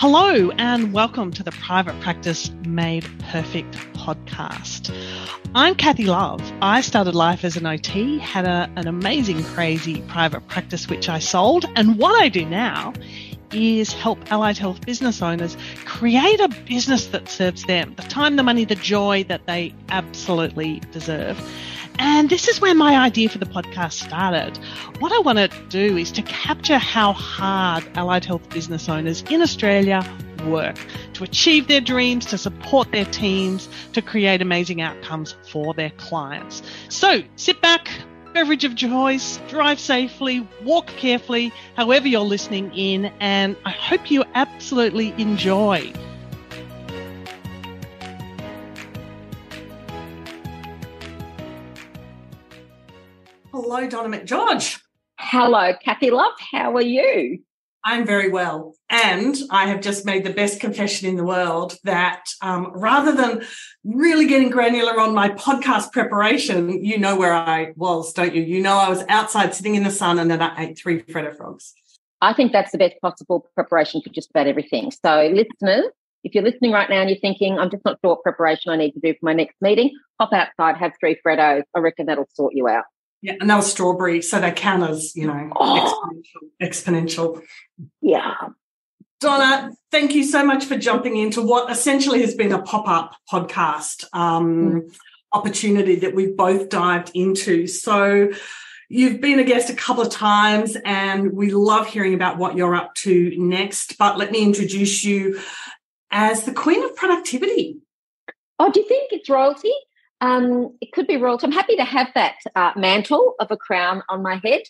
Hello, and welcome to the Private Practice Made Perfect podcast. I'm Kathy Love. I started life as an OT, had a, an amazing, crazy private practice which I sold, and what I do now is help allied health business owners create a business that serves them the time, the money, the joy that they absolutely deserve. And this is where my idea for the podcast started. What I want to do is to capture how hard allied health business owners in Australia work to achieve their dreams, to support their teams, to create amazing outcomes for their clients. So sit back, beverage of choice, drive safely, walk carefully, however you're listening in, and I hope you absolutely enjoy. Hello, Donna McGeorge. Hello, Kathy Love. How are you? I'm very well. And I have just made the best confession in the world that um, rather than really getting granular on my podcast preparation, you know where I was, don't you? You know, I was outside sitting in the sun and then I ate three Freddo frogs. I think that's the best possible preparation for just about everything. So, listeners, if you're listening right now and you're thinking, I'm just not sure what preparation I need to do for my next meeting, hop outside, have three Freddos. I reckon that'll sort you out. Yeah, and that was strawberry, so they count as you know oh. exponential. Exponential. Yeah. Donna, thank you so much for jumping into what essentially has been a pop-up podcast um, mm. opportunity that we've both dived into. So you've been a guest a couple of times and we love hearing about what you're up to next. But let me introduce you as the Queen of Productivity. Oh, do you think it's royalty? Um, it could be royalty. I'm happy to have that uh, mantle of a crown on my head.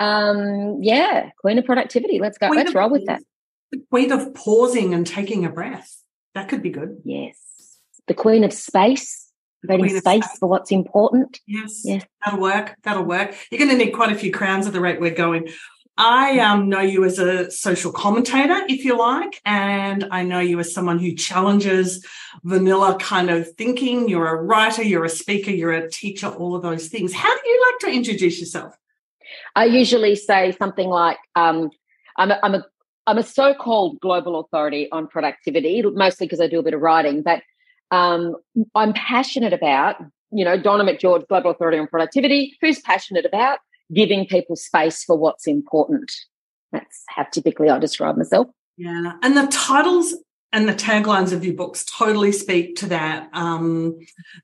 Um, yeah, Queen of Productivity. Let's go. Queen Let's roll with that. The Queen of pausing and taking a breath. That could be good. Yes. The Queen of Space. Creating space, space for what's important. Yes. Yes. That'll work. That'll work. You're going to need quite a few crowns at the rate we're going. I um, know you as a social commentator, if you like, and I know you as someone who challenges vanilla kind of thinking. You're a writer, you're a speaker, you're a teacher, all of those things. How do you like to introduce yourself? I usually say something like, um, I'm, a, I'm, a, I'm a so called global authority on productivity, mostly because I do a bit of writing, but um, I'm passionate about, you know, Donna McGeorge, global authority on productivity. Who's passionate about? Giving people space for what's important. That's how typically I describe myself. Yeah. And the titles and the taglines of your books totally speak to that. Um,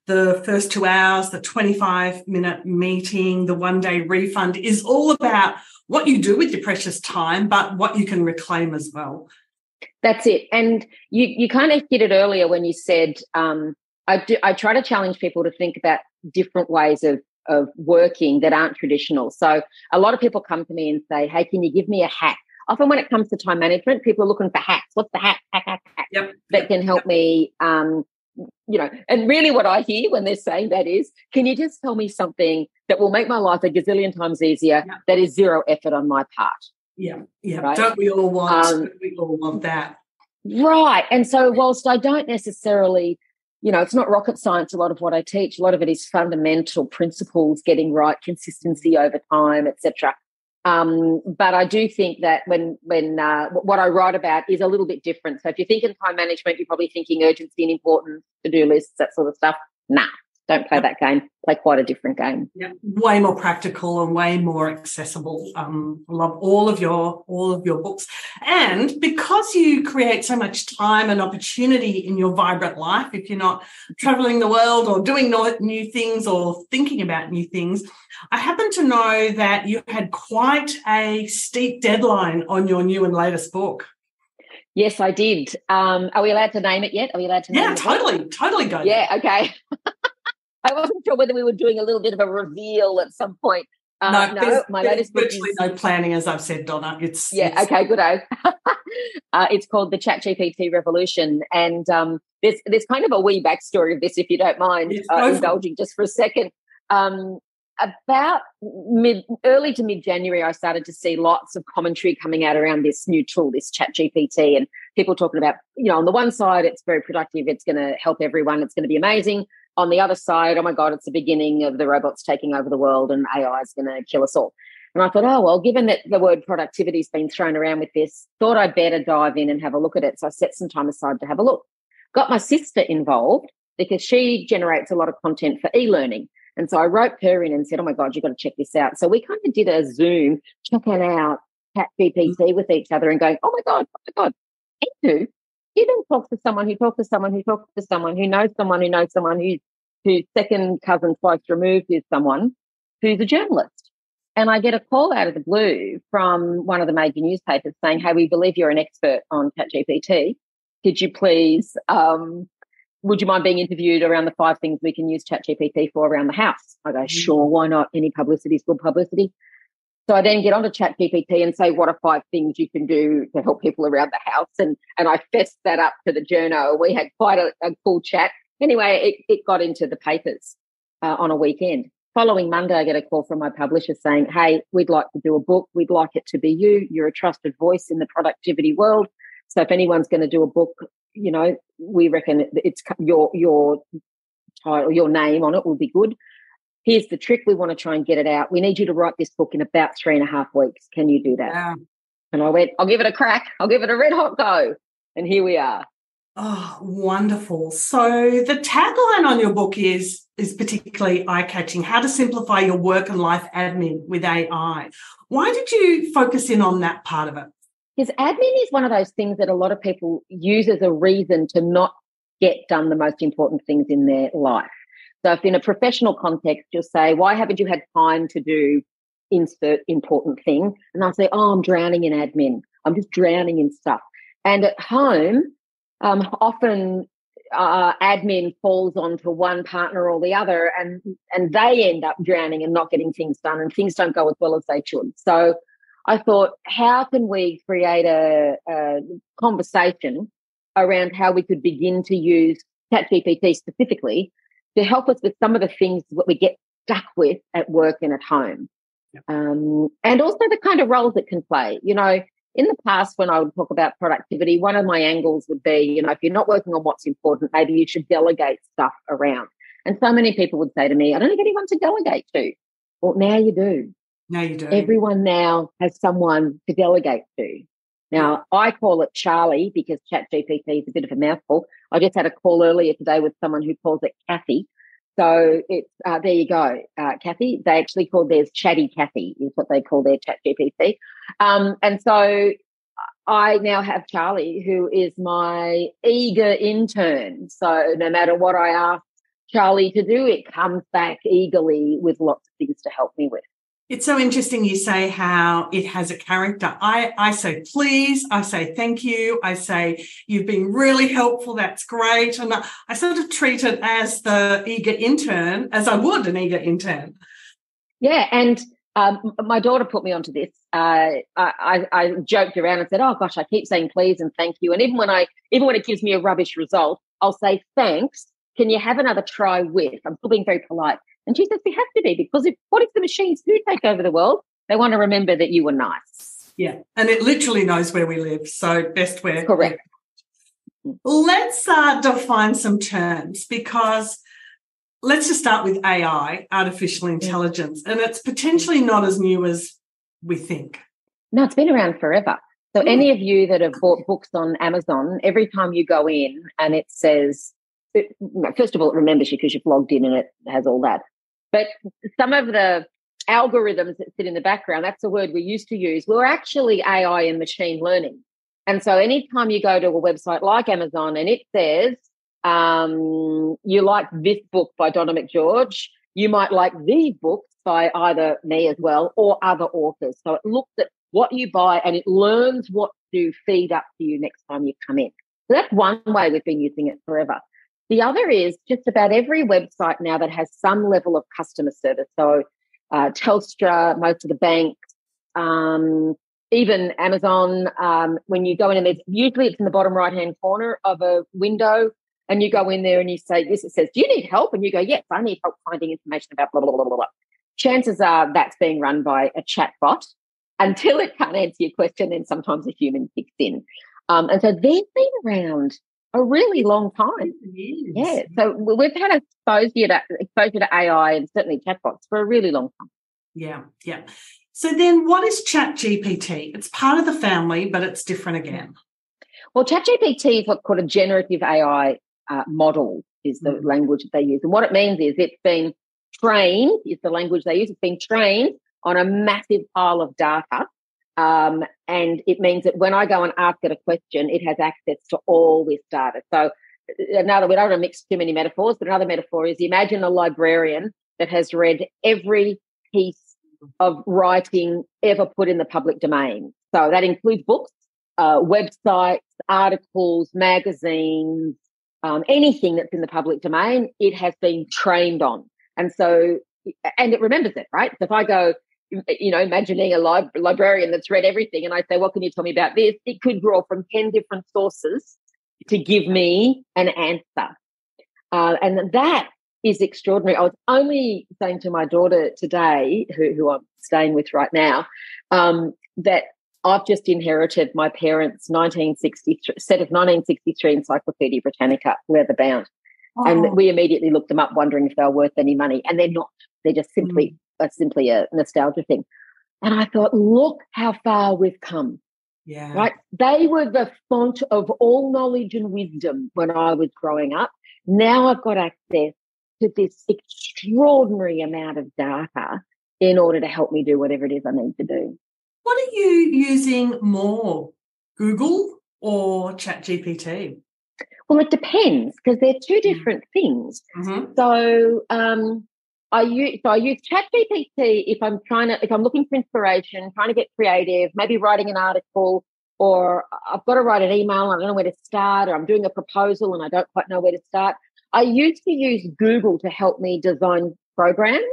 the first two hours, the 25 minute meeting, the one day refund is all about what you do with your precious time, but what you can reclaim as well. That's it. And you, you kind of hit it earlier when you said, um, I, do, I try to challenge people to think about different ways of of working that aren't traditional. So a lot of people come to me and say, Hey, can you give me a hack? Often when it comes to time management, people are looking for hacks. What's the hack, hack, hack, hack yep. that can help yep. me um, you know, and really what I hear when they're saying that is, can you just tell me something that will make my life a gazillion times easier yep. that is zero effort on my part? Yeah, yeah. Right? Don't we all want um, we all want that? Right. And so whilst I don't necessarily you know, it's not rocket science, a lot of what I teach. A lot of it is fundamental principles, getting right, consistency over time, etc. Um, but I do think that when when uh, what I write about is a little bit different. So if you're thinking time management, you're probably thinking urgency and importance, to do lists, that sort of stuff. Nah, don't play that game. Play quite a different game. Yeah, way more practical and way more accessible. Um, love all of your all of your books, and because you create so much time and opportunity in your vibrant life, if you're not traveling the world or doing new things or thinking about new things, I happen to know that you had quite a steep deadline on your new and latest book. Yes, I did. Um, are we allowed to name it yet? Are we allowed to? Name it? Yeah, totally, totally go. Yeah, okay. I wasn't sure whether we were doing a little bit of a reveal at some point. Uh, no, no my latest virtually is, no planning, as I've said, Donna. It's yeah, it's, okay, good. uh, it's called the Chat GPT Revolution, and um, there's there's kind of a wee backstory of this, if you don't mind yes, uh, indulging just for a second. Um, about mid early to mid January, I started to see lots of commentary coming out around this new tool, this Chat GPT, and people talking about, you know, on the one side, it's very productive, it's going to help everyone, it's going to be amazing. On the other side, oh my God, it's the beginning of the robots taking over the world and AI is going to kill us all. And I thought, oh, well, given that the word productivity's been thrown around with this, thought I'd better dive in and have a look at it. So I set some time aside to have a look. Got my sister involved because she generates a lot of content for e learning. And so I wrote her in and said, oh my God, you've got to check this out. So we kind of did a Zoom checking out Chat GPT with each other and going, oh my God, oh my God. And you then talk to someone who talks to someone who talks to someone who knows someone who knows someone who's whose second cousin twice removed is someone who's a journalist. And I get a call out of the blue from one of the major newspapers saying, Hey, we believe you're an expert on ChatGPT. Could you please, um, would you mind being interviewed around the five things we can use ChatGPT for around the house? I go, mm-hmm. sure, why not? Any publicity is good publicity. So I then get onto ChatGPT and say, what are five things you can do to help people around the house? And and I fessed that up to the journal. We had quite a, a cool chat. Anyway, it, it got into the papers uh, on a weekend. Following Monday, I get a call from my publisher saying, Hey, we'd like to do a book. We'd like it to be you. You're a trusted voice in the productivity world. So if anyone's going to do a book, you know, we reckon it's your, your title, your name on it will be good. Here's the trick. We want to try and get it out. We need you to write this book in about three and a half weeks. Can you do that? Yeah. And I went, I'll give it a crack. I'll give it a red hot go. And here we are. Oh, wonderful. So the tagline on your book is is particularly eye-catching, how to simplify your work and life admin with AI. Why did you focus in on that part of it? Because admin is one of those things that a lot of people use as a reason to not get done the most important things in their life. So if in a professional context, you'll say, why haven't you had time to do insert important thing? And I'll say, oh, I'm drowning in admin. I'm just drowning in stuff. And at home, um, often uh, admin falls onto one partner or the other, and and they end up drowning and not getting things done, and things don't go as well as they should. So I thought, how can we create a, a conversation around how we could begin to use ChatGPT specifically to help us with some of the things that we get stuck with at work and at home. Um, and also the kind of roles it can play. You know, in the past, when I would talk about productivity, one of my angles would be, you know, if you're not working on what's important, maybe you should delegate stuff around. And so many people would say to me, I don't have anyone to delegate to. Well, now you do. Now you do. Everyone now has someone to delegate to. Now, I call it Charlie because ChatGPT is a bit of a mouthful. I just had a call earlier today with someone who calls it Kathy. So it's uh, there you go, uh, Kathy. They actually call theirs Chatty Kathy is what they call their ChatGPT. Um, and so I now have Charlie, who is my eager intern. So no matter what I ask Charlie to do, it comes back eagerly with lots of things to help me with. It's so interesting you say how it has a character. I, I say please, I say thank you, I say you've been really helpful, that's great. And I, I sort of treat it as the eager intern, as I would an eager intern. Yeah, and um, my daughter put me onto this. Uh, I, I, joked around and said, "Oh gosh, I keep saying please and thank you." And even when I, even when it gives me a rubbish result, I'll say thanks. Can you have another try with? I'm still being very polite. And she says, we have to be because if what if the machines do take over the world? They want to remember that you were nice. Yeah. And it literally knows where we live. So best where. Correct. Let's uh, define some terms because let's just start with AI, artificial intelligence, and it's potentially not as new as we think. No, it's been around forever. So, mm. any of you that have bought books on Amazon, every time you go in and it says, first of all, it remembers you because you've logged in and it has all that. But some of the algorithms that sit in the background, that's a word we used to use, were actually AI and machine learning. And so anytime you go to a website like Amazon and it says, um, you like this book by Donna McGeorge, you might like these books by either me as well or other authors. So it looks at what you buy and it learns what to feed up to you next time you come in. So that's one way we've been using it forever. The other is just about every website now that has some level of customer service. So uh, Telstra, most of the banks, um, even Amazon. Um, when you go in and there's usually it's in the bottom right hand corner of a window, and you go in there and you say "Yes," It says, "Do you need help?" And you go, "Yes, I need help finding information about blah blah blah blah blah." Chances are that's being run by a chat bot until it can't answer your question. Then sometimes a human kicks in, um, and so they've been around a really long time. Yeah. So we've had exposure to exposure to AI and certainly chatbots for a really long time. Yeah, yeah. So then what is ChatGPT? It's part of the family, but it's different again. Well, ChatGPT is what's called a generative AI uh, model, is the mm-hmm. language that they use. And what it means is it's been trained, is the language they use, it's been trained on a massive pile of data. Um, and it means that when I go and ask it a question, it has access to all this data. So another, we don't want to mix too many metaphors, but another metaphor is imagine a librarian that has read every piece of writing ever put in the public domain. So that includes books, uh, websites, articles, magazines, um, anything that's in the public domain, it has been trained on. And so, and it remembers it, right? So if I go, you know, imagining a lib- librarian that's read everything and I say, what can you tell me about this? It could draw from 10 different sources to give me an answer. Uh, and that is extraordinary. I was only saying to my daughter today, who, who I'm staying with right now, um, that I've just inherited my parents' 1963 set of 1963 Encyclopedia Britannica, leather bound. Oh. And we immediately looked them up, wondering if they were worth any money, and they're not. They're just simply mm. Simply a nostalgia thing. And I thought, look how far we've come. Yeah. Right. They were the font of all knowledge and wisdom when I was growing up. Now I've got access to this extraordinary amount of data in order to help me do whatever it is I need to do. What are you using more, Google or ChatGPT? Well, it depends because they're two mm. different things. Mm-hmm. So, um, I use so I use ChatGPT if I'm trying to if I'm looking for inspiration, trying to get creative, maybe writing an article, or I've got to write an email. I don't know where to start, or I'm doing a proposal and I don't quite know where to start. I used to use Google to help me design programs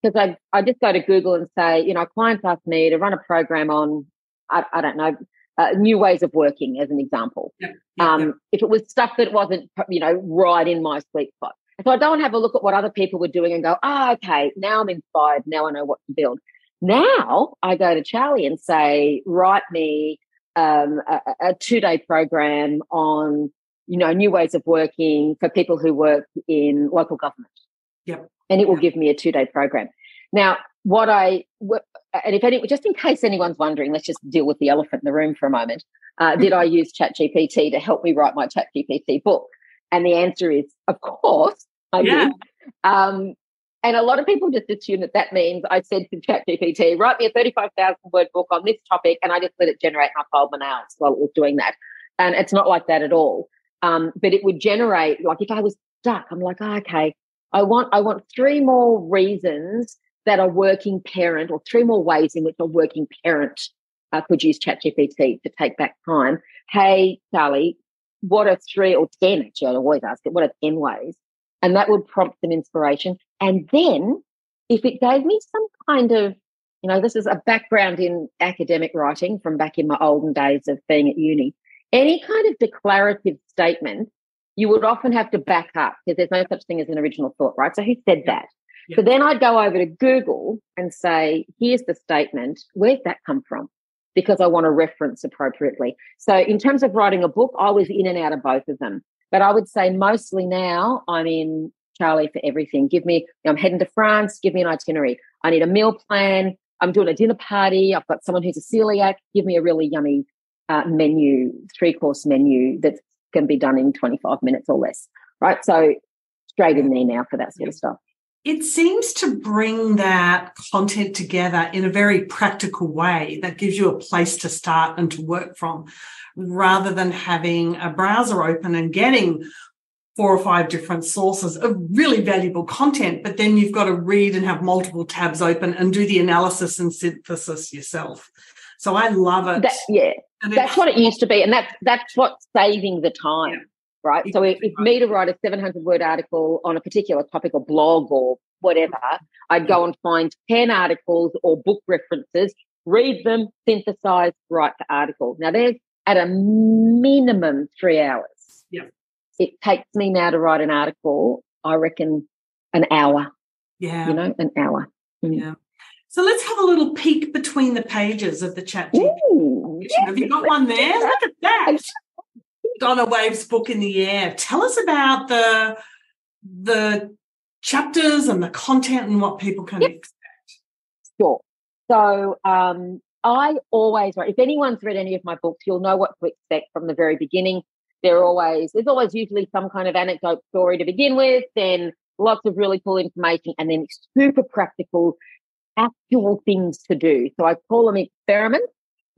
because I, I just go to Google and say, you know, clients ask me to run a program on, I, I don't know, uh, new ways of working as an example. Um. If it was stuff that wasn't, you know, right in my sweet spot. So I don't have a look at what other people were doing and go, ah, oh, okay, now I'm inspired. Now I know what to build. Now I go to Charlie and say, write me um, a, a two day program on you know, new ways of working for people who work in local government. Yep. And it will give me a two day program. Now, what I, and if any, just in case anyone's wondering, let's just deal with the elephant in the room for a moment. Uh, did I use ChatGPT to help me write my ChatGPT book? And the answer is, of course, I yeah. did. Um, and a lot of people just assume that that means I said to ChatGPT, write me a 35,000 word book on this topic, and I just let it generate my filed my nails while it was doing that. And it's not like that at all. Um, but it would generate like if I was stuck, I'm like, oh, okay, I want I want three more reasons that a working parent or three more ways in which a working parent uh, could use ChatGPT to take back time. Hey, Sally, what are three or 10? Actually, I always ask it, what are 10 ways? And that would prompt some inspiration. And then if it gave me some kind of, you know, this is a background in academic writing from back in my olden days of being at uni any kind of declarative statement, you would often have to back up because there's no such thing as an original thought, right? So who said that? So then I'd go over to Google and say, here's the statement. Where's that come from? Because I want to reference appropriately. So in terms of writing a book, I was in and out of both of them. But I would say mostly now I'm in Charlie for everything. Give me, I'm heading to France, give me an itinerary. I need a meal plan. I'm doing a dinner party. I've got someone who's a celiac. Give me a really yummy uh, menu, three course menu that can be done in 25 minutes or less, right? So straight in there now for that sort of stuff. It seems to bring that content together in a very practical way that gives you a place to start and to work from rather than having a browser open and getting four or five different sources of really valuable content, but then you've got to read and have multiple tabs open and do the analysis and synthesis yourself. So I love it. That, yeah, that's what it used to be, and that's that's what's saving the time. Right? So if, if me to write a 700 word article on a particular topic or blog or whatever, I'd go and find 10 articles or book references, read them, synthesize, write the article. Now there's at a minimum three hours. Yeah. It takes me now to write an article, I reckon an hour. Yeah. You know, an hour. Mm. Yeah. So let's have a little peek between the pages of the chat. Ooh, have you got one there? Look at that. Donna Wave's book in the air. Tell us about the the chapters and the content and what people can yep. expect. Sure. So um, I always, write. if anyone's read any of my books, you'll know what to expect from the very beginning. There always, there's always usually some kind of anecdote story to begin with, then lots of really cool information, and then super practical, actual things to do. So I call them experiments.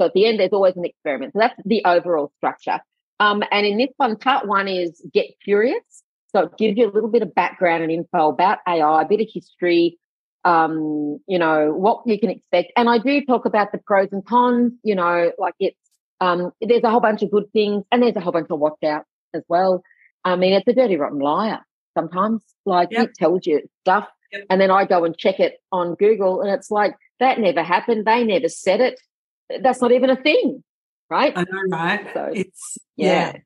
So at the end, there's always an experiment. So that's the overall structure. Um, and in this one, part one is get curious. So it gives you a little bit of background and info about AI, a bit of history, um, you know, what you can expect. And I do talk about the pros and cons, you know, like it's, um, there's a whole bunch of good things and there's a whole bunch of watch out as well. I mean, it's a dirty, rotten liar sometimes. Like yep. it tells you stuff. Yep. And then I go and check it on Google and it's like, that never happened. They never said it. That's not even a thing. Right. I know, right? So, it's, yeah.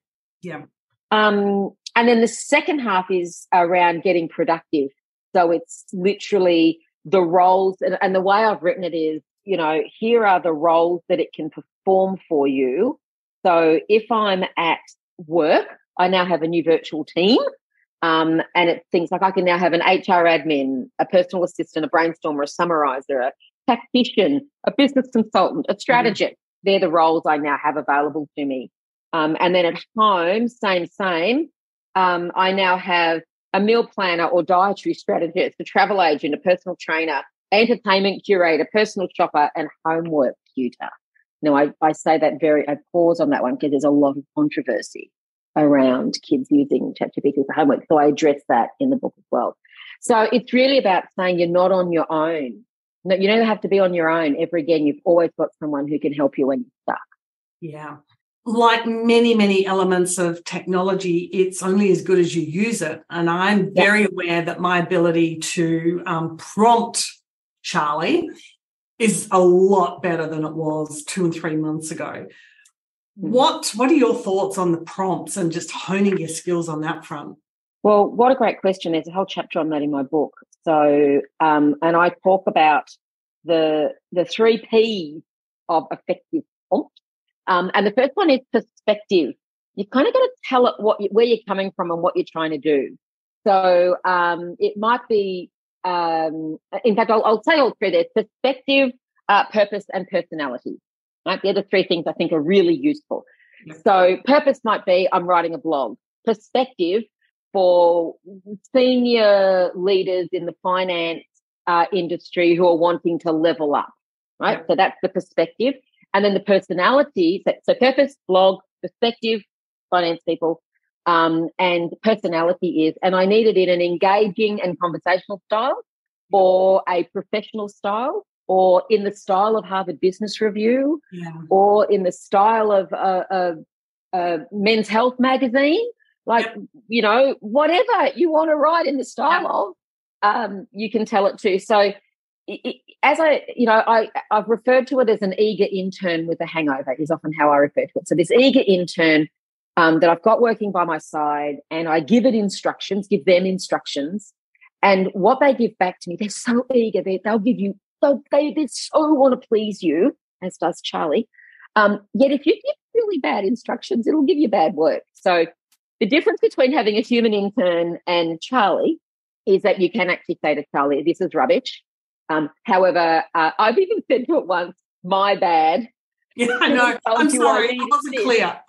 Yeah. Um, and then the second half is around getting productive. So it's literally the roles, and, and the way I've written it is, you know, here are the roles that it can perform for you. So if I'm at work, I now have a new virtual team. Um, and it's things like I can now have an HR admin, a personal assistant, a brainstormer, a summarizer, a tactician, a business consultant, a mm-hmm. strategist. They're the roles I now have available to me. Um, and then at home, same, same. Um, I now have a meal planner or dietary strategist, a travel agent, a personal trainer, entertainment curator, personal shopper, and homework tutor. Now, I, I say that very, I pause on that one because there's a lot of controversy around kids using ChatGPT for homework. So I address that in the book as well. So it's really about saying you're not on your own. No, you don't have to be on your own ever again. You've always got someone who can help you when you're stuck. Yeah like many, many elements of technology, it's only as good as you use it. And I'm very aware that my ability to um, prompt Charlie is a lot better than it was two and three months ago. Hmm. What What are your thoughts on the prompts and just honing your skills on that front? Well, what a great question! There's a whole chapter on that in my book. So, um, and I talk about the the three P's of effective prompt. Um, and the first one is perspective. You've kind of got to tell it what you, where you're coming from and what you're trying to do. So um, it might be, um, in fact, I'll, I'll, say all three. there: perspective, uh, purpose, and personality. Right, the other three things I think are really useful. So purpose might be I'm writing a blog. Perspective for senior leaders in the finance uh, industry who are wanting to level up. Right, yeah. so that's the perspective. And then the personality, so, so purpose, blog, perspective, finance people, um, and personality is, and I needed it in an engaging and conversational style or a professional style or in the style of Harvard Business Review yeah. or in the style of a, a, a Men's Health magazine. Like, you know, whatever you want to write in the style of, um, you can tell it to. So it, as I, you know, I, I've referred to it as an eager intern with a hangover, is often how I refer to it. So, this eager intern um, that I've got working by my side, and I give it instructions, give them instructions. And what they give back to me, they're so eager. They, they'll give you, so they, they so want to please you, as does Charlie. Um, yet, if you give really bad instructions, it'll give you bad work. So, the difference between having a human intern and Charlie is that you can actually say to Charlie, this is rubbish. Um, however, uh, I've even said to it once, my bad. Yeah, I know. I'm sorry, I wasn't clear.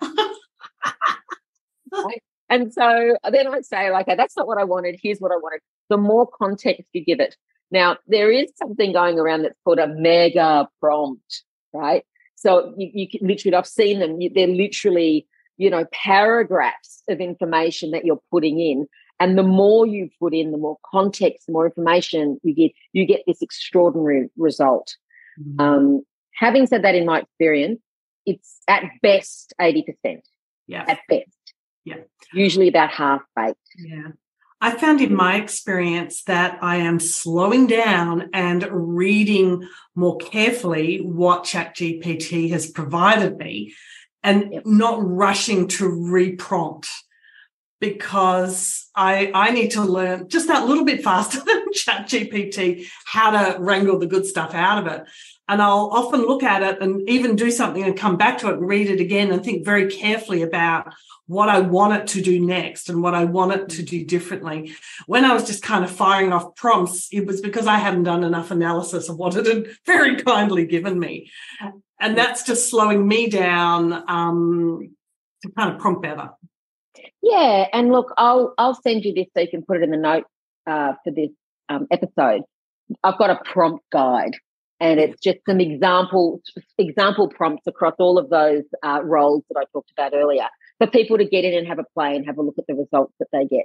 and so then I'd say, like, okay, that's not what I wanted. Here's what I wanted. The more context you give it. Now, there is something going around that's called a mega prompt, right? So you, you can literally, I've seen them, they're literally, you know, paragraphs of information that you're putting in. And the more you put in, the more context, the more information you get, you get this extraordinary result. Mm-hmm. Um, having said that, in my experience, it's at best 80%. Yeah. At best. Yeah. Usually about half baked. Yeah. I found in my experience that I am slowing down and reading more carefully what ChatGPT has provided me and yep. not rushing to reprompt because I I need to learn just that little bit faster than ChatGPT how to wrangle the good stuff out of it. and I'll often look at it and even do something and come back to it and read it again and think very carefully about what I want it to do next and what I want it to mm. do differently. When I was just kind of firing off prompts, it was because I hadn't done enough analysis of what it had very kindly given me. Uh, And that's just slowing me down um, to kind of prompt better. Yeah, and look, I'll I'll send you this so you can put it in the note uh, for this um, episode. I've got a prompt guide and it's just some example example prompts across all of those uh, roles that I talked about earlier for people to get in and have a play and have a look at the results that they get.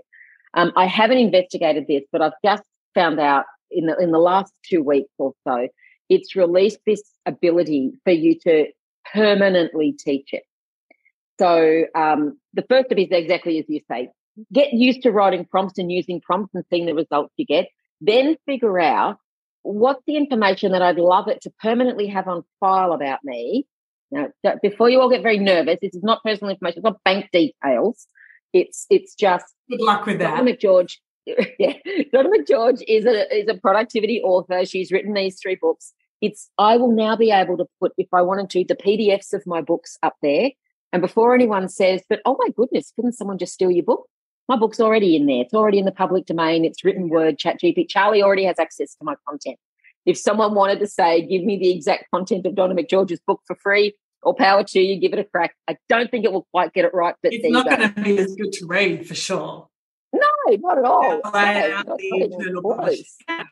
Um, I haven't investigated this, but I've just found out in the in the last two weeks or so, it's released this ability for you to permanently teach it. So um, the first of is exactly as you say: get used to writing prompts and using prompts and seeing the results you get. Then figure out what's the information that I'd love it to permanently have on file about me. Now, before you all get very nervous, this is not personal information. It's not bank details. It's it's just good luck with that. Donna McGeorge, yeah, Donna McGeorge is a is a productivity author. She's written these three books. It's I will now be able to put, if I wanted to, the PDFs of my books up there. And before anyone says, but oh my goodness, couldn't someone just steal your book? my book's already in there. It's already in the public domain. It's written word, chat GP. Charlie already has access to my content. If someone wanted to say, give me the exact content of Donna McGeorge's book for free, or power to you, give it a crack. I don't think it will quite get it right, but it's not going to be as good to read for sure. No, not at all. No, not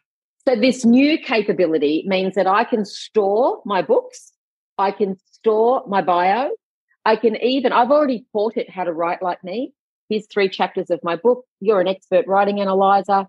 So this new capability means that I can store my books, I can store my bio, I can even I've already taught it how to write like me here's three chapters of my book. You're an expert writing analyzer.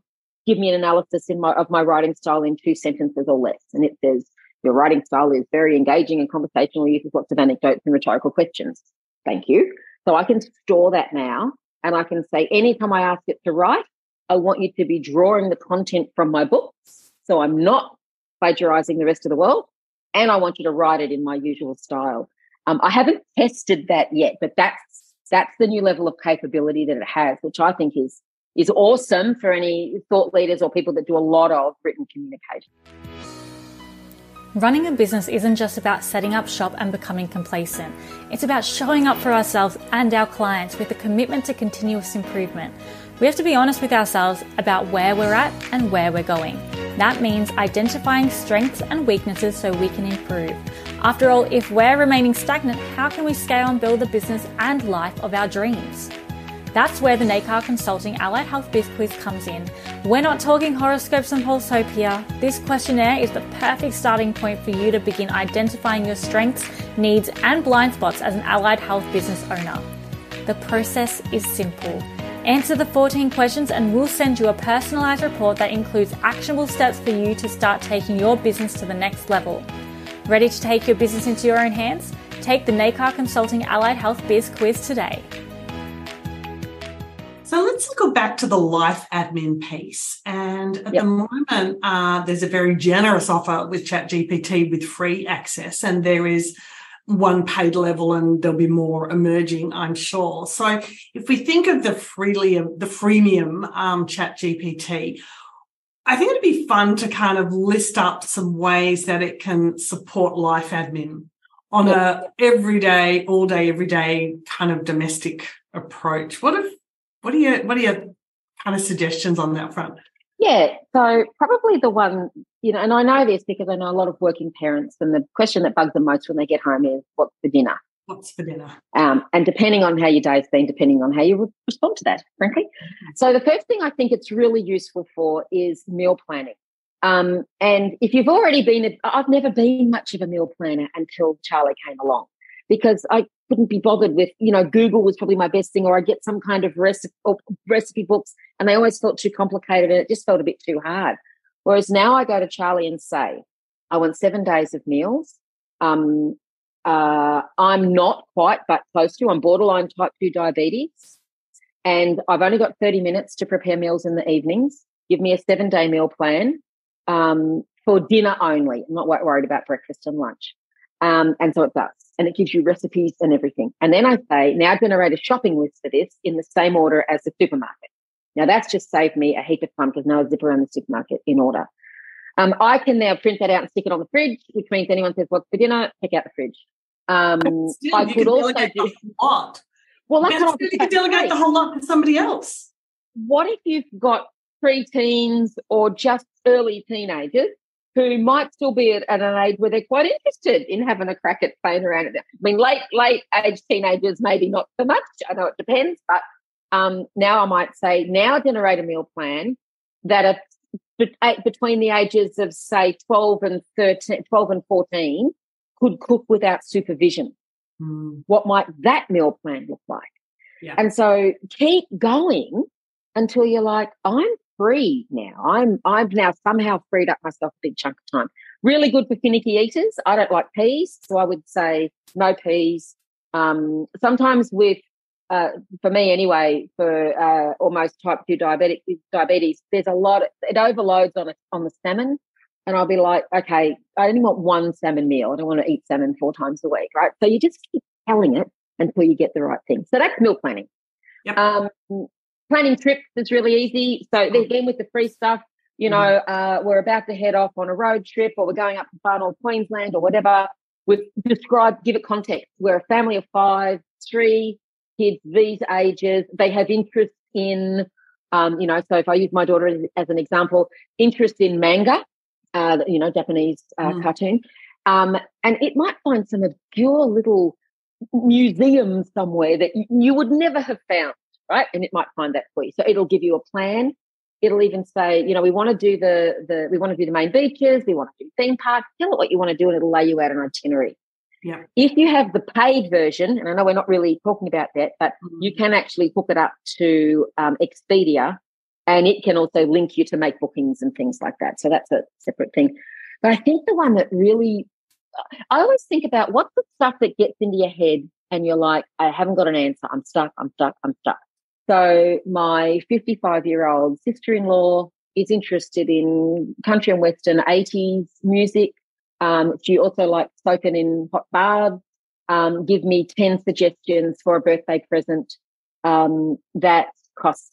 Give me an analysis in my, of my writing style in two sentences or less. And it says, your writing style is very engaging and conversational, uses lots of anecdotes and rhetorical questions. Thank you. So I can store that now and I can say, anytime I ask it to write, I want you to be drawing the content from my books. So I'm not plagiarizing the rest of the world. And I want you to write it in my usual style. Um, I haven't tested that yet, but that's that's the new level of capability that it has, which I think is is awesome for any thought leaders or people that do a lot of written communication. Running a business isn't just about setting up shop and becoming complacent. It's about showing up for ourselves and our clients with a commitment to continuous improvement. We have to be honest with ourselves about where we're at and where we're going. That means identifying strengths and weaknesses so we can improve. After all, if we're remaining stagnant, how can we scale and build the business and life of our dreams? That's where the Nacre Consulting Allied Health Biz Quiz comes in. We're not talking horoscopes and pulse here. This questionnaire is the perfect starting point for you to begin identifying your strengths, needs, and blind spots as an allied health business owner. The process is simple. Answer the 14 questions and we'll send you a personalized report that includes actionable steps for you to start taking your business to the next level. Ready to take your business into your own hands? Take the Nacre Consulting Allied Health Biz quiz today. So let's go back to the life admin piece. And at yep. the moment, uh, there's a very generous offer with ChatGPT with free access, and there is one paid level, and there'll be more emerging, I'm sure. So if we think of the freely the freemium um, ChatGPT, I think it'd be fun to kind of list up some ways that it can support life admin on a everyday, all day, every day kind of domestic approach. What if what are your what are your kind of suggestions on that front? Yeah, so probably the one, you know, and I know this because I know a lot of working parents, and the question that bugs them most when they get home is, "What's for dinner?" What's for dinner? Um, and depending on how your day's been, depending on how you respond to that, frankly. So the first thing I think it's really useful for is meal planning. Um, and if you've already been, a, I've never been much of a meal planner until Charlie came along because I couldn't be bothered with, you know, Google was probably my best thing, or I get some kind of recipe, recipe books, and they always felt too complicated and it just felt a bit too hard. Whereas now I go to Charlie and say, I want seven days of meals. Um, uh, I'm not quite, but close to. I'm borderline type 2 diabetes. And I've only got 30 minutes to prepare meals in the evenings. Give me a seven day meal plan um, for dinner only. I'm not worried about breakfast and lunch. Um, and so it does. And it gives you recipes and everything. And then I say, now generate a shopping list for this in the same order as the supermarket. Now that's just saved me a heap of time because now I zip around the supermarket in order. Um, I can now print that out and stick it on the fridge, which means anyone says, "What's for dinner?" Take out the fridge. Um, Still, I you could can also delegate do. whole lot. Well, that's what I you can delegate say. the whole lot to somebody else. What if you've got pre-teens or just early teenagers who might still be at, at an age where they're quite interested in having a crack at playing around? At I mean, late late age teenagers maybe not so much. I know it depends, but um, now I might say now generate a meal plan that are bet- between the ages of say 12 and 13 12 and 14 could cook without supervision Hmm. what might that meal plan look like Yeah. and so keep going until you're like i'm free now i'm i've now somehow freed up myself a big chunk of time really good for finicky eaters i don't like peas so i would say no peas um, sometimes with uh, for me anyway, for uh, almost type two diabetic diabetes, there's a lot. It overloads on a, on the salmon, and I'll be like, okay, I only want one salmon meal. I don't want to eat salmon four times a week, right? So you just keep telling it until you get the right thing. So that's meal planning. Yep. Um, planning trips is really easy. So again, with the free stuff, you know, uh, we're about to head off on a road trip, or we're going up to Far North Queensland, or whatever. We've described, give it context. We're a family of five, three kids these ages. They have interest in, um, you know, so if I use my daughter as, as an example, interest in manga, uh, you know, Japanese uh, Mm. cartoon. Um, and it might find some obscure little museum somewhere that you would never have found, right? And it might find that for you. So it'll give you a plan. It'll even say, you know, we want to do the the we want to do the main beaches, we want to do theme parks. Tell it what you want to do, and it'll lay you out an itinerary. Yeah. If you have the paid version, and I know we're not really talking about that, but you can actually hook it up to um, Expedia, and it can also link you to make bookings and things like that. So that's a separate thing. But I think the one that really, I always think about what's the stuff that gets into your head, and you're like, I haven't got an answer. I'm stuck. I'm stuck. I'm stuck. So my 55 year old sister in law is interested in country and western 80s music. Um, she also likes soaking in hot baths. Um, give me 10 suggestions for a birthday present um, that costs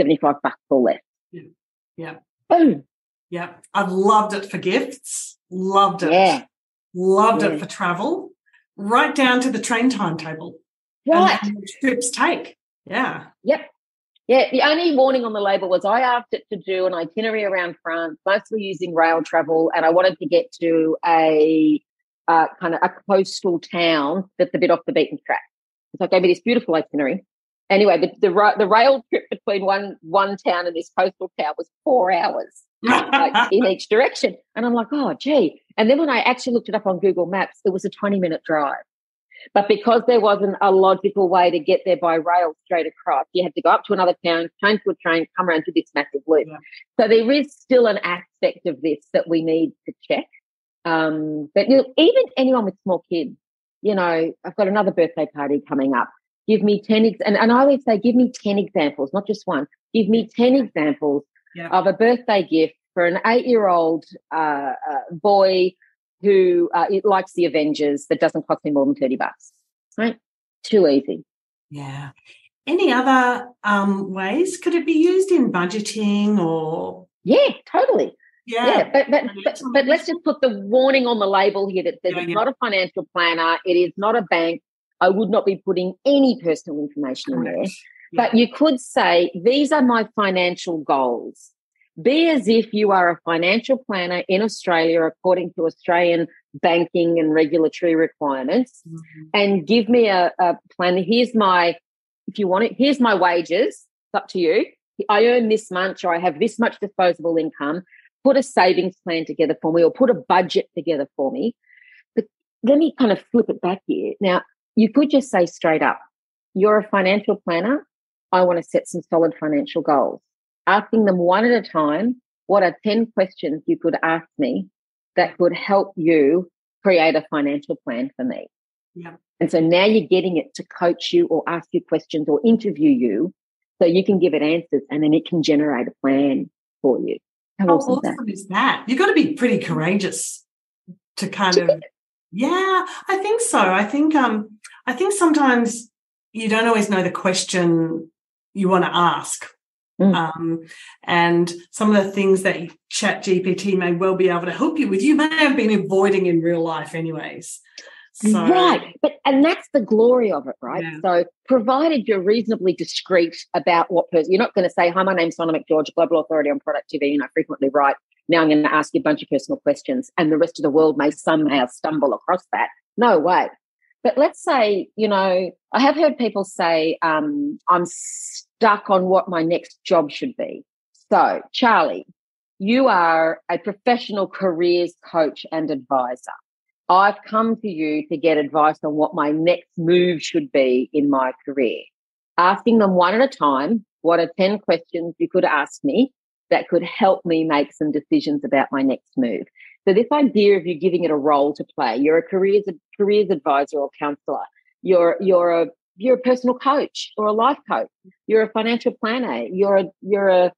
75 bucks or less. Yeah. Boom. Yeah. I've loved it for gifts. Loved it. Yeah. Loved Yeah. it for travel. Right down to the train timetable. Right. Trips take. Yeah. Yep. Yeah, the only warning on the label was I asked it to do an itinerary around France, mostly using rail travel, and I wanted to get to a uh, kind of a coastal town that's a bit off the beaten track. So it gave me this beautiful itinerary. Anyway, the the, the rail trip between one one town and this coastal town was four hours like, in each direction, and I'm like, oh, gee. And then when I actually looked it up on Google Maps, it was a 20 minute drive. But because there wasn't a logical way to get there by rail straight across, you had to go up to another town, change to a train, come around to this massive loop. Yeah. So there is still an aspect of this that we need to check. Um, but you know, even anyone with small kids, you know, I've got another birthday party coming up. Give me 10, ex- and, and I always say, give me 10 examples, not just one. Give me 10 examples Yeah. of a birthday gift for an eight year old uh, uh, boy who uh, it likes the Avengers that doesn't cost me more than 30 bucks. Right? Too easy. Yeah. Any other um, ways? Could it be used in budgeting or? Yeah, totally. Yeah, Yeah. but but, but but let's just put the warning on the label here that says Yeah, it's yeah. not a financial planner, it is not a bank. I would not be putting any personal information in there. But you could say, these are my financial goals. Be as if you are a financial planner in Australia according to Australian banking and regulatory requirements Mhm. and give me a, a plan. Here's my, if you want it, here's my wages. It's up to you. I earn this much or I have this much disposable income. Put a savings plan together for me or put a budget together for me. But let me kind of flip it back here. Now, you could just say straight up, you're a financial planner. I want to set some solid financial goals. Asking them one at a time, what are 10 questions you could ask me that could help you create a financial plan for me? Yeah. And so now you're getting it to coach you or ask you questions or interview you so you can give it answers and then it can generate a plan for you. How How awesome awesome is that? You've got to be pretty courageous to kind of yeah, I think so. I think um I think sometimes you don't always know the question you want to ask Mm. Um, and some of the things that chat GPT may well be able to help you with, you may have been avoiding in real life anyways. So, right. But and that's the glory of it, right? Yeah. So provided you're reasonably discreet about what person you're not going to say, Hi, my name's Donna McGeorge, Global Authority on Productivity, and I frequently write. Now I'm going to ask you a bunch of personal questions, and the rest of the world may somehow stumble across that. No way. But let's say, you know, I have heard people say, um, I'm stuck on what my next job should be. So, Charlie, you are a professional careers coach and advisor. I've come to you to get advice on what my next move should be in my career. Asking them one at a time, what are 10 questions you could ask me that could help me make some decisions about my next move? So this idea of you giving it a role to play, you're a careers careers advisor or counselor, you're you're a you're a personal coach or a life coach, you're a financial planner, you're a you're a,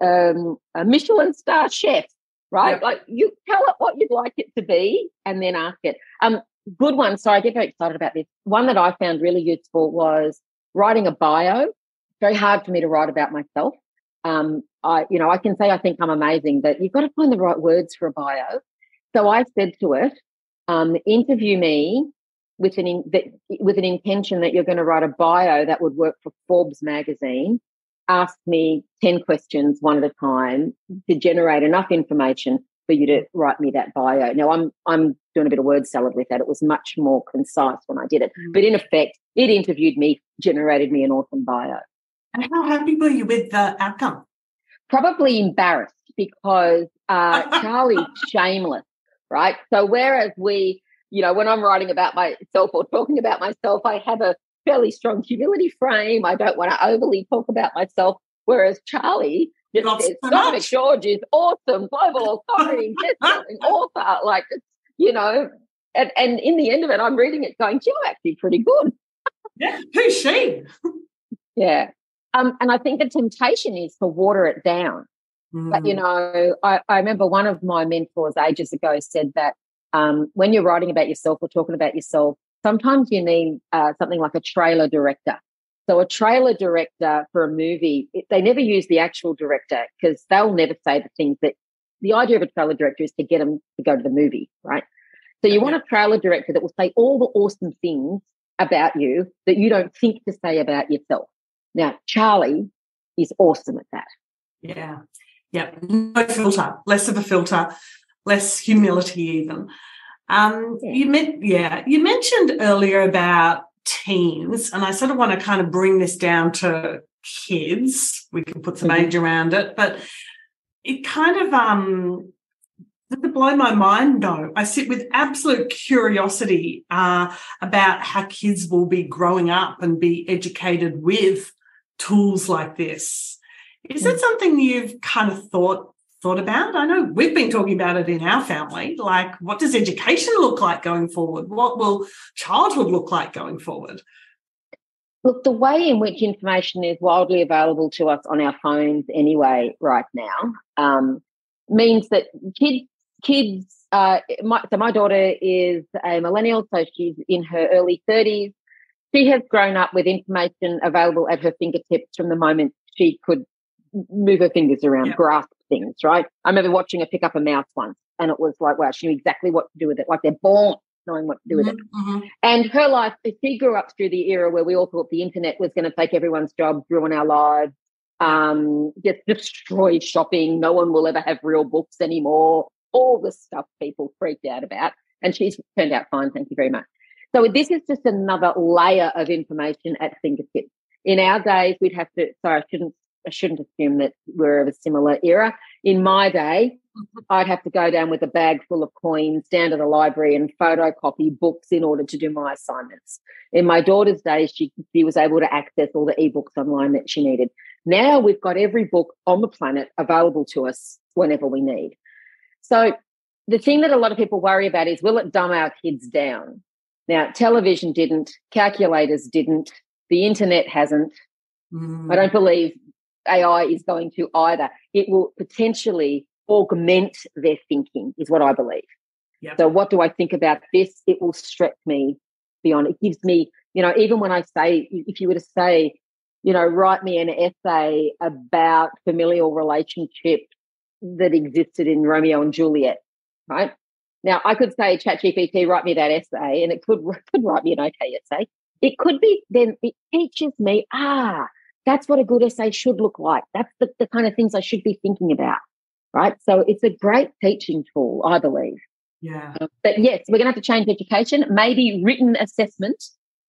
um, a Michelin star chef, right? Like you tell it what you'd like it to be and then ask it. Um, good one. Sorry, I get very excited about this. One that I found really useful was writing a bio. Very hard for me to write about myself. Um, I, you know, I can say I think I'm amazing, but you've got to find the right words for a bio. So I said to it, um, interview me with an in, that, with an intention that you're going to write a bio that would work for Forbes magazine ask me 10 questions one at a time to generate enough information for you to write me that bio. Now I'm I'm doing a bit of word salad with that. It was much more concise when I did it. Mm. But in effect, it interviewed me, generated me an awesome bio. And how happy were you with the outcome? Probably embarrassed because uh, Charlie's shameless, right? So whereas we, you know, when I'm writing about myself or talking about myself, I have a fairly strong humility frame. I don't want to overly talk about myself. Whereas Charlie just Not says, so George is awesome, global authority, best-selling author. Like, you know, and, and in the end of it, I'm reading it going, you're actually pretty good. yeah, who's she? yeah. Um, and I think the temptation is to water it down. Mm. But, you mm. know, I, I remember one of my mentors ages ago said that um, when you're writing about yourself or talking about yourself, sometimes you need uh, something like a trailer director. So a trailer director for a movie, it, they never use the actual director because they'll never say the things that the idea of a trailer director is to get them to go to the movie, right? So you want a trailer director that will say all the awesome things about you that you don't think to say about yourself. Now, Charlie is awesome at that. Yeah. Yeah. No filter, less of a filter, less humility even. Um, yeah. You meant, yeah, you mentioned earlier about teens, and I sort of want to kind of bring this down to kids. We can put some mm-hmm. age around it, but it kind of um blow my mind though. I sit with absolute curiosity uh, about how kids will be growing up and be educated with tools like this. Is that mm. something you've kind of thought thought about? I know we've been talking about it in our family. Like, what does education look like going forward? What will childhood look like going forward? Look, the way in which information is widely available to us on our phones anyway, right now, um, means that kids, kids, uh, my, so my daughter is a millennial, so she's in her early 30s. She has grown up with information available at her fingertips from the moment she could move her fingers around, yep. grasp things, right? I remember watching her pick up a mouse once and it was like, wow, she knew exactly what to do with it. Like they're born knowing what to do with it. Mm-hmm. mm-hmm. And her life, she grew up through the era where we all thought the internet was going to take everyone's job, ruin our lives, um, just destroy shopping. No one will ever have real books anymore. All the stuff people freaked out about. And she's turned out fine. Thank you very much. So this is just another layer of information at fingertips. In our days, we'd have to, sorry, I shouldn't I shouldn't assume that we're of a similar era. In my day, mm-hmm. I'd have to go down with a bag full of coins down to the library and photocopy books in order to do my assignments. In my daughter's days, she, she was able to access all the ebooks online that she needed. Now we've got every book on the planet available to us whenever we need. So the thing that a lot of people worry about is will it dumb our kids down? Now, television didn't, calculators didn't, the internet hasn't. Mm. I don't believe AI is going to either. It will potentially augment their thinking, is what I believe. Yep. So, what do I think about this? It will stretch me beyond. It gives me, you know, even when I say, if you were to say, you know, write me an essay about familial relationship that existed in Romeo and Juliet, right? Now, I could say, ChatGPT, write me that essay, and it could, could write me an okay essay. It could be, then it teaches me, ah, that's what a good essay should look like. That's the, the kind of things I should be thinking about, right? So it's a great teaching tool, I believe. Yeah. But yes, we're going to have to change education. Maybe written assessment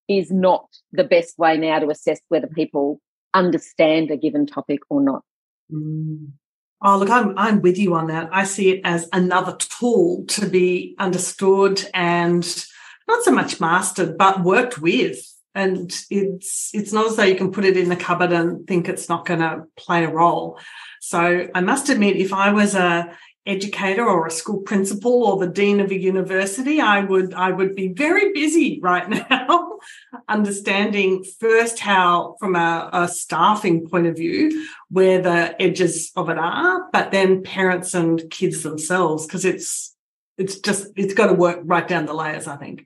is not the best way now to assess whether people understand a given topic or not. Mm. Oh, look, I'm I'm with you on that. I see it as another tool to be understood and not so much mastered, but worked with. And it's it's not as though you can put it in the cupboard and think it's not going to play a role. So I must admit, if I was a educator or a school principal or the dean of a university i would i would be very busy right now understanding first how from a, a, staffing point of view where the edges of it are but then parents and kids themselves because it's it's just it's got to work right down the layers i think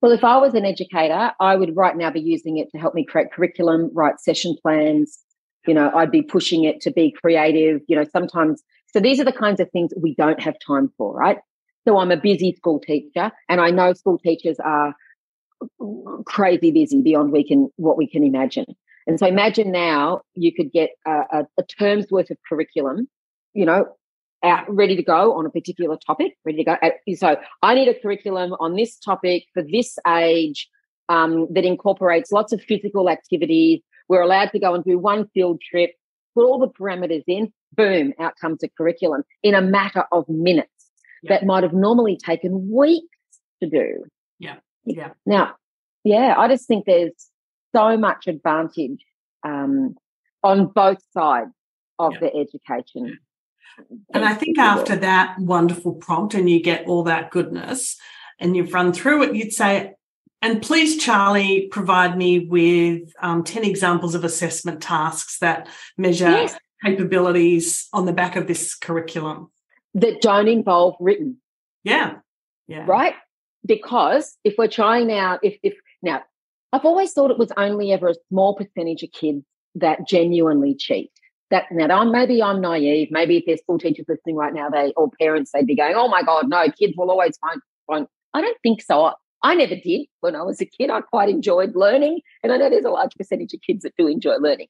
well if i was an educator i would right now be using it to help me create curriculum write session plans you know i'd be pushing it to be creative you know sometimes so these are the kinds of things we don't have time for, right? So I'm a busy school teacher and I know school teachers are crazy busy beyond we can what we can imagine. And so imagine now you could get a, a, a term's worth of curriculum, you know, out ready to go on a particular topic, ready to go. So I need a curriculum on this topic for this age um, that incorporates lots of physical activities. We're allowed to go and do one field trip, put all the parameters in, boom, out comes a curriculum in a matter of minutes yeah. that might have normally taken weeks to do. Yeah. Yeah. Now, yeah, I just think there's so much advantage um, on both sides of yeah. the education. And I think after that wonderful prompt and you get all that goodness and you've run through it, you'd say, and please, Charlie, provide me with um, 10 examples of assessment tasks that measure yes capabilities on the back of this curriculum that don't involve written. Yeah. Yeah. Right? Because if we're trying now, if, if now, I've always thought it was only ever a small percentage of kids that genuinely cheat. That now, I'm, maybe I'm naive. Maybe if there's school teachers listening right now, they or parents, they'd be going, "Oh my God, no! Kids will always find." find. I don't think so. I, I never did when I was a kid. I quite enjoyed learning, and I know there's a large percentage of kids that do enjoy learning.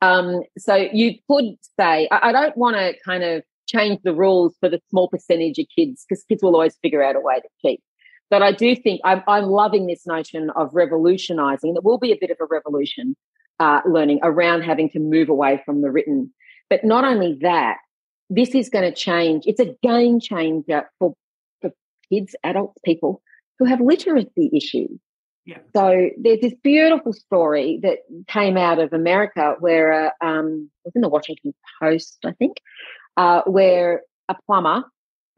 Um, so you could say, I, I don't want to kind of change the rules for the small percentage of kids because kids will always figure out a way to cheat. But I do think I'm, I'm loving this notion of revolutionizing. There will be a bit of a revolution uh, learning around having to move away from the written. But not only that, this is going to change. It's a game changer for, for kids, adults, people who have literacy issues. Yeah. So there's this beautiful story that came out of America where uh, um, it was in the Washington Post, I think, uh, where a plumber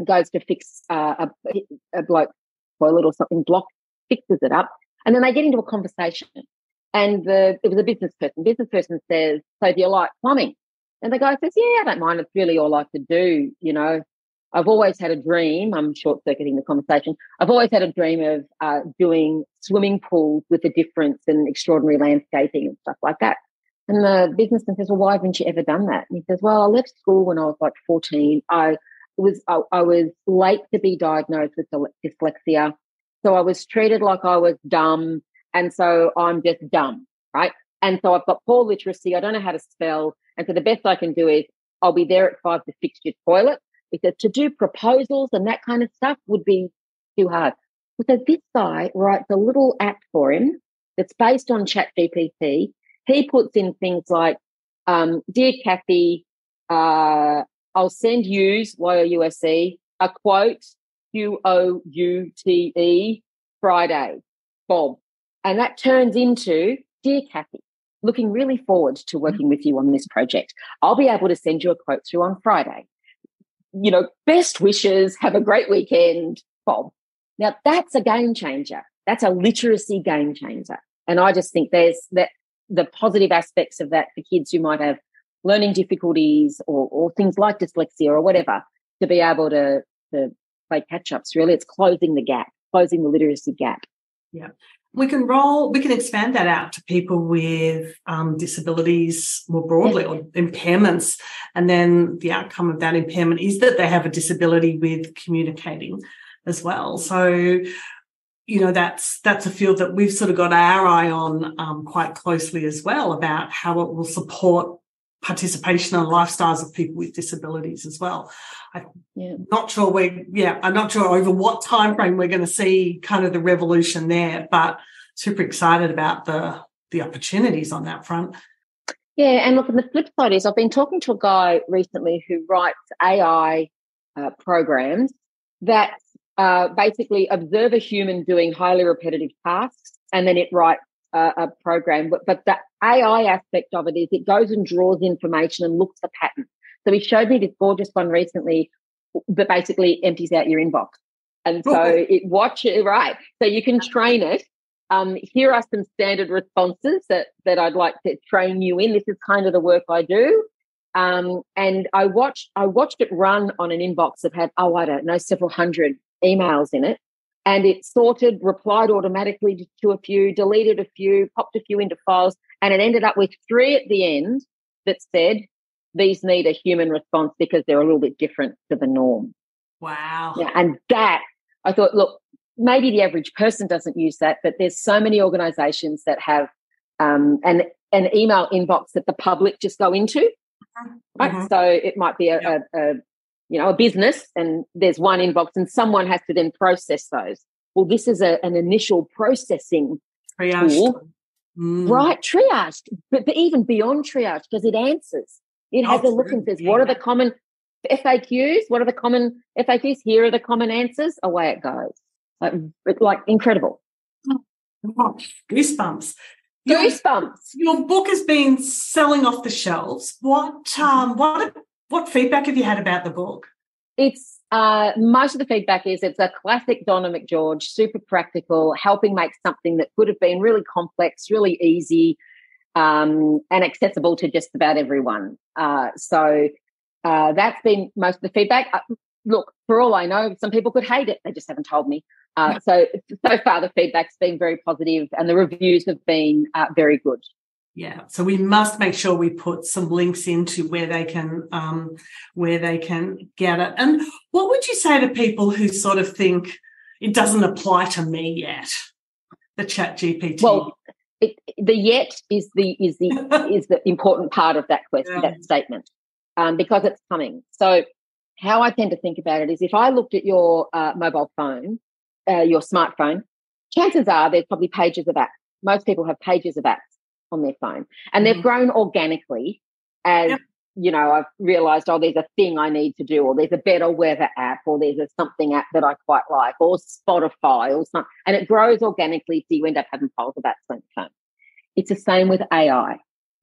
goes to fix uh, a, a bloke toilet or something, block fixes it up, and then they get into a conversation. And the it was a business person. Business person says, "So do you like plumbing?" And the guy says, "Yeah, I don't mind. It's really all I could do. You know, I've always had a dream. I'm short circuiting the conversation. I've always had a dream of uh, doing swimming pools with a difference and extraordinary landscaping and stuff like that. And the businessman says, "Well, why haven't you ever done that?" And he says, "Well, I left school when I was like 14. I was I, I was late to be diagnosed with dyslexia, so I was treated like I was dumb, and so I'm just dumb, right? And so I've got poor literacy. I don't know how to spell, and so the best I can do is I'll be there at five to fix your toilet." because to do proposals and that kind of stuff would be too hard. So this guy writes a little app for him that's based on ChatGPT. He puts in things like, um, "Dear Kathy, uh, I'll send you Y O U S E a quote Q O U T E Friday, Bob," and that turns into, "Dear Kathy." Looking really forward to mm-hmm. working with you on this project. I'll be able to send you a quote through on Friday you know, best wishes, have a great weekend, Bob. Now that's a game changer. That's a literacy game changer. And I just think there's that the positive aspects of that for kids who might have learning difficulties or, or things like dyslexia or whatever to be able to, to play catch ups. Really, it's closing the gap, closing the literacy gap. Yeah. We can roll, we can expand that out to people with um, disabilities more broadly or impairments. And then the outcome of that impairment is that they have a disability with communicating as well. So, you know, that's, that's a field that we've sort of got our eye on um, quite closely as well about how it will support participation and lifestyles of people with disabilities as well. I'm yeah. not sure we yeah, I'm not sure over what time frame we're going to see kind of the revolution there, but super excited about the the opportunities on that front. Yeah, and look, and the flip side is I've been talking to a guy recently who writes AI uh, programs that uh, basically observe a human doing highly repetitive tasks, and then it writes uh, a program. But, but the AI aspect of it is it goes and draws information and looks for patterns. So he showed me this gorgeous one recently that basically empties out your inbox. And so it watch it right. So you can train it. Um, here are some standard responses that that I'd like to train you in. This is kind of the work I do. Um, and I watched I watched it run on an inbox that had oh I don't know several hundred emails in it, and it sorted, replied automatically to a few, deleted a few, popped a few into files, and it ended up with three at the end that said these need a human response because they're a little bit different to the norm. Wow. Yeah, and that I thought, look, maybe the average person doesn't use that, but there's so many organizations that have um, an an email inbox that the public just go into. Mm-hmm. Right. Mm-hmm. So it might be a, yep. a, a you know a business and there's one inbox and someone has to then process those. Well, this is a, an initial processing triage. tool. Mm. Right, triage, but, but even beyond triage, because it answers. It has oh, a look and says, what are the common FAQs? What are the common FAQs? Here are the common answers. Away it goes. Like, like incredible. Oh, goosebumps. Goosebumps. Your, your book has been selling off the shelves. What um what what feedback have you had about the book? It's uh, most of the feedback is it's a classic Donna McGeorge, super practical, helping make something that could have been really complex, really easy, um, and accessible to just about everyone. Uh, so uh, that's been most of the feedback. Uh, look, for all I know, some people could hate it; they just haven't told me. Uh, so so far, the feedback's been very positive, and the reviews have been uh, very good. Yeah, so we must make sure we put some links into where they can um, where they can get it. And what would you say to people who sort of think it doesn't apply to me yet? The ChatGPT. Well, it, the yet is the is the is the important part of that question, yeah. that statement, um, because it's coming. So, how I tend to think about it is, if I looked at your uh, mobile phone, uh, your smartphone, chances are there's probably pages of apps. Most people have pages of apps on their phone. And they've mm-hmm. grown organically as, yep. you know, I've realized, oh, there's a thing I need to do, or there's a better weather app, or there's a something app that I quite like, or Spotify, or something. And it grows organically, so you end up having files about phone. It's the same with AI.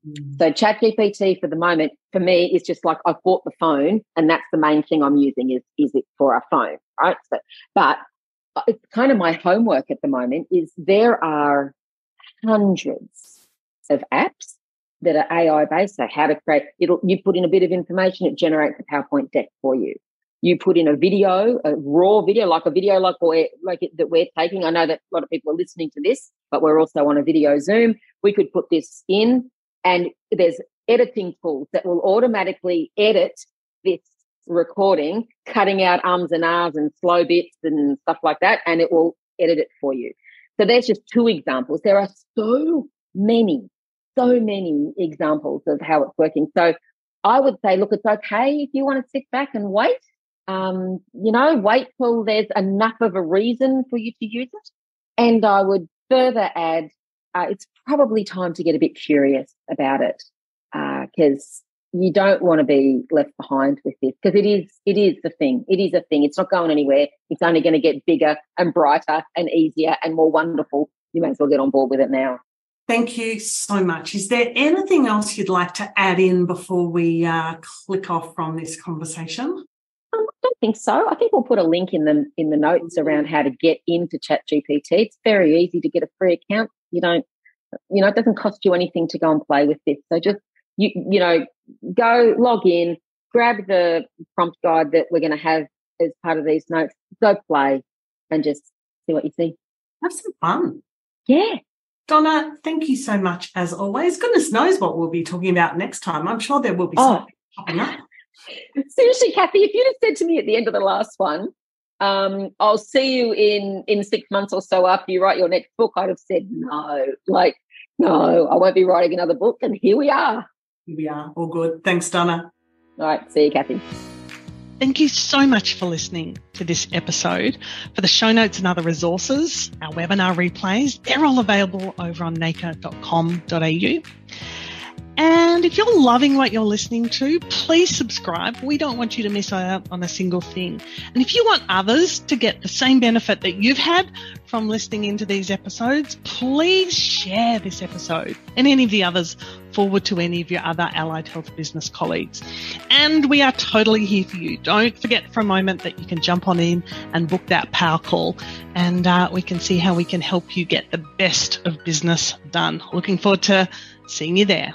Mm. So ChatGPT for the moment, for me, is just like I've bought the phone, and that's the main thing I'm using is is it for a phone, right? So, but uh, it's kind of my homework at the moment. Is there are hundreds of apps that are AI based. So how to create it'll you put in a bit of information, it generates a PowerPoint deck for you. You put in a video, a raw video, like a video like we're, like it, that we're taking. I know that a lot of people are listening to this, but we're also on a video Zoom. We could put this in, and there's editing tools that will automatically edit this recording, cutting out ums and ahs and slow bits and stuff like that, and it will edit it for you. So there's just two examples. There are so many so many examples of how it's working. So I would say, look, it's okay if you want to sit back and wait. Um, you know, wait till there's enough of a reason for you to use it. And I would further add, uh, it's probably time to get a bit curious about it because uh, you don't want to be left behind with this because it is it is the thing. It is a thing. It's not going anywhere. It's only going to get bigger and brighter and easier and more wonderful. You may as well get on board with it now. Thank you so much. Is there anything else you'd like to add in before we uh, click off from this conversation? Um, I don't think so. I think we'll put a link in the in the notes around how to get into ChatGPT. It's very easy to get a free account. You don't, you know, it doesn't cost you anything to go and play with this. So just you you know, go log in, grab the prompt guide that we're going to have as part of these notes. Go play and just see what you see. Have some fun. Yeah. Donna, thank you so much as always. Goodness knows what we'll be talking about next time. I'm sure there will be Oh. something popping up. Seriously, Kathy, if you'd have said to me at the end of the last one, um, I'll see you in in six months or so after you write your next book, I'd have said no. Like, no, I won't be writing another book. And here we are. Here we are. All good. Thanks, Donna. All right, see you, Kathy. Thank you so much for listening to this episode. For the show notes and other resources, our webinar replays, they're all available over on nacre.com.au. And if you're loving what you're listening to, please subscribe. We don't want you to miss out on a single thing. And if you want others to get the same benefit that you've had from listening into these episodes, please share this episode and any of the others forward to any of your other allied health business colleagues. And we are totally here for you. Don't forget for a moment that you can jump on in and book that power call and uh, we can see how we can help you get the best of business done. Looking forward to seeing you there.